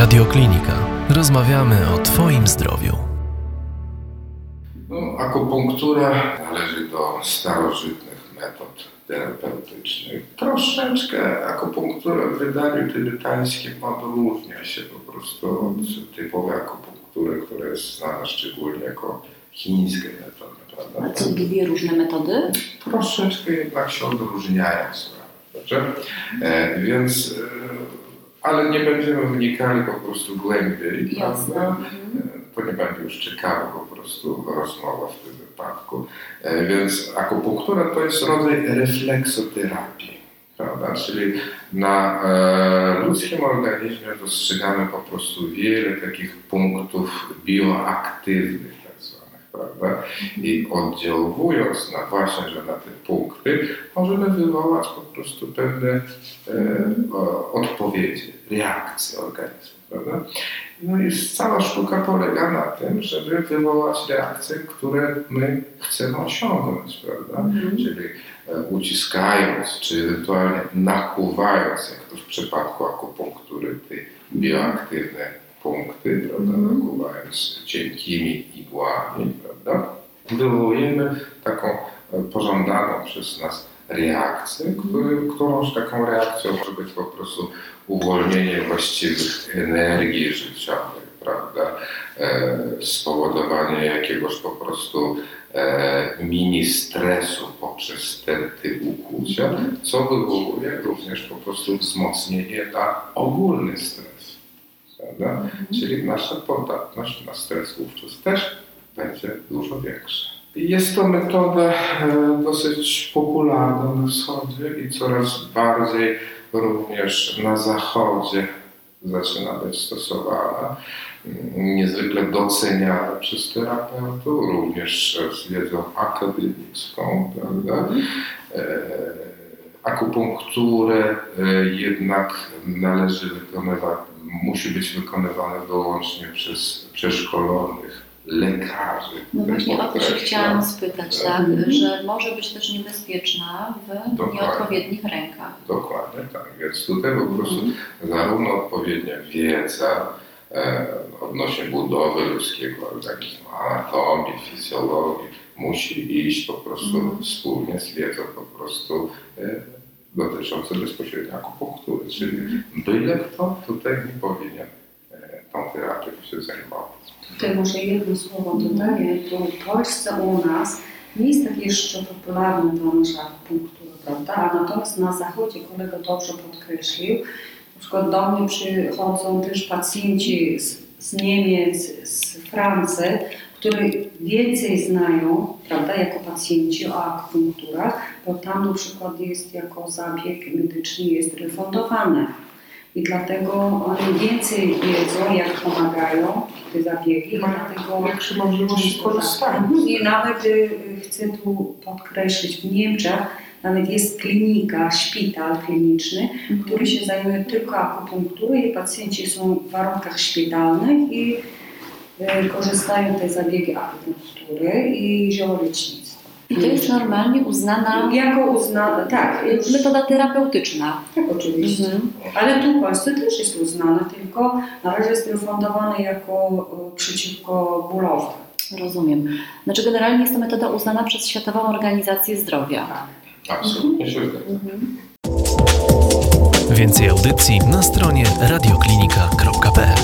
Radioklinika. Rozmawiamy o Twoim zdrowiu. No, akupunktura należy do starożytnych metod terapeutycznych. Troszeczkę akupunktura w wydaniu tybetańskim odróżnia się po prostu od typowej akupunktury, która jest znana szczególnie jako chińskie metody. Prawda? A co dwie różne metody? Troszeczkę jednak się odróżniają. Dobrze? E, więc, e, ale nie będziemy wnikali po prostu głębiej. Jasne. prawda? E, To nie będzie już ciekawa po prostu rozmowa w tym wypadku. E, Więc akupunktura to jest rodzaj refleksoterapii. Prawda? Czyli na e, ludzkim organizmie dostrzegamy po prostu wiele takich punktów bioaktywnych prawda? I oddziałując na właśnie, że na te punkty możemy wywołać po prostu pewne e, odpowiedzi, reakcje organizmu, prawda? No i cała sztuka polega na tym, żeby wywołać reakcje, które my chcemy osiągnąć, prawda? Mhm. Czyli e, uciskając, czy ewentualnie nakuwając, jak to w przypadku akupunktury, te bioaktywne punkty, prawda? Mhm. Nakuwając cienkimi igłami, prawda? Wywołujemy taką e, pożądaną przez nas reakcję, który, którąż taką reakcją może być po prostu uwolnienie właściwych energii życiowych, prawda? E, spowodowanie jakiegoś po prostu e, mini stresu poprzez ten typ ukłucia, co wywołuje również po prostu wzmocnienie na ogólny stres. Prawda? Czyli nasza podatność na stres wówczas też będzie dużo większa. Jest to metoda e, dosyć popularna na wschodzie i coraz bardziej również na zachodzie zaczyna być stosowana. Niezwykle doceniana przez terapeutów, również z wiedzą akademicką, prawda? E, Akupunkturę e, jednak należy wykonywać, musi być wykonywana wyłącznie przez przeszkolonych lekarzy. No właśnie o to się chciałam spytać, tak? Mhm. Że może być też niebezpieczna w Dokładnie. nieodpowiednich rękach. Dokładnie tak. Więc tutaj po prostu Mhm. zarówno odpowiednia wiedza e, odnośnie budowy ludzkiego organizmu, anatomii, fizjologii musi iść po prostu Mhm. wspólnie z wiedzą po prostu e, dotyczącą bezpośrednio akupunktury. Czyli Mhm. byle kto tutaj nie powinien e, tą terapią się zajmować. Tutaj może jedno słowo dodaję, to w Polsce u nas nie jest tak jeszcze popularna ta nasza akupunktura, prawda? A natomiast na zachodzie kolega dobrze podkreślił, na przykład do mnie przychodzą też pacjenci z, z Niemiec, z Francji, którzy więcej znają, prawda, jako pacjenci o akupunkturach, bo tam na przykład jest jako zabieg medyczny jest refundowane. I dlatego oni więcej wiedzą, jak pomagają te zabiegi, i dlatego Jak się możliwości korzystają. i nawet y, chcę tu podkreślić, w Niemczech nawet jest klinika, szpital kliniczny, który się zajmuje tylko akupunkturą i pacjenci są w warunkach szpitalnych i korzystają te zabiegi akupunktury i ziołolecznictwa. I to jest normalnie uznana Jako uznane, tak, już, metoda terapeutyczna. tak oczywiście. Mhm. Ale tu w Polsce też jest uznane, tylko na razie jest refundowane jako y, przeciwko bólowe. Rozumiem. Znaczy generalnie jest to metoda uznana przez Światową Organizację Zdrowia. Tak. Absolutnie się zgadzam. Mhm. Więcej audycji na stronie radioklinika.pl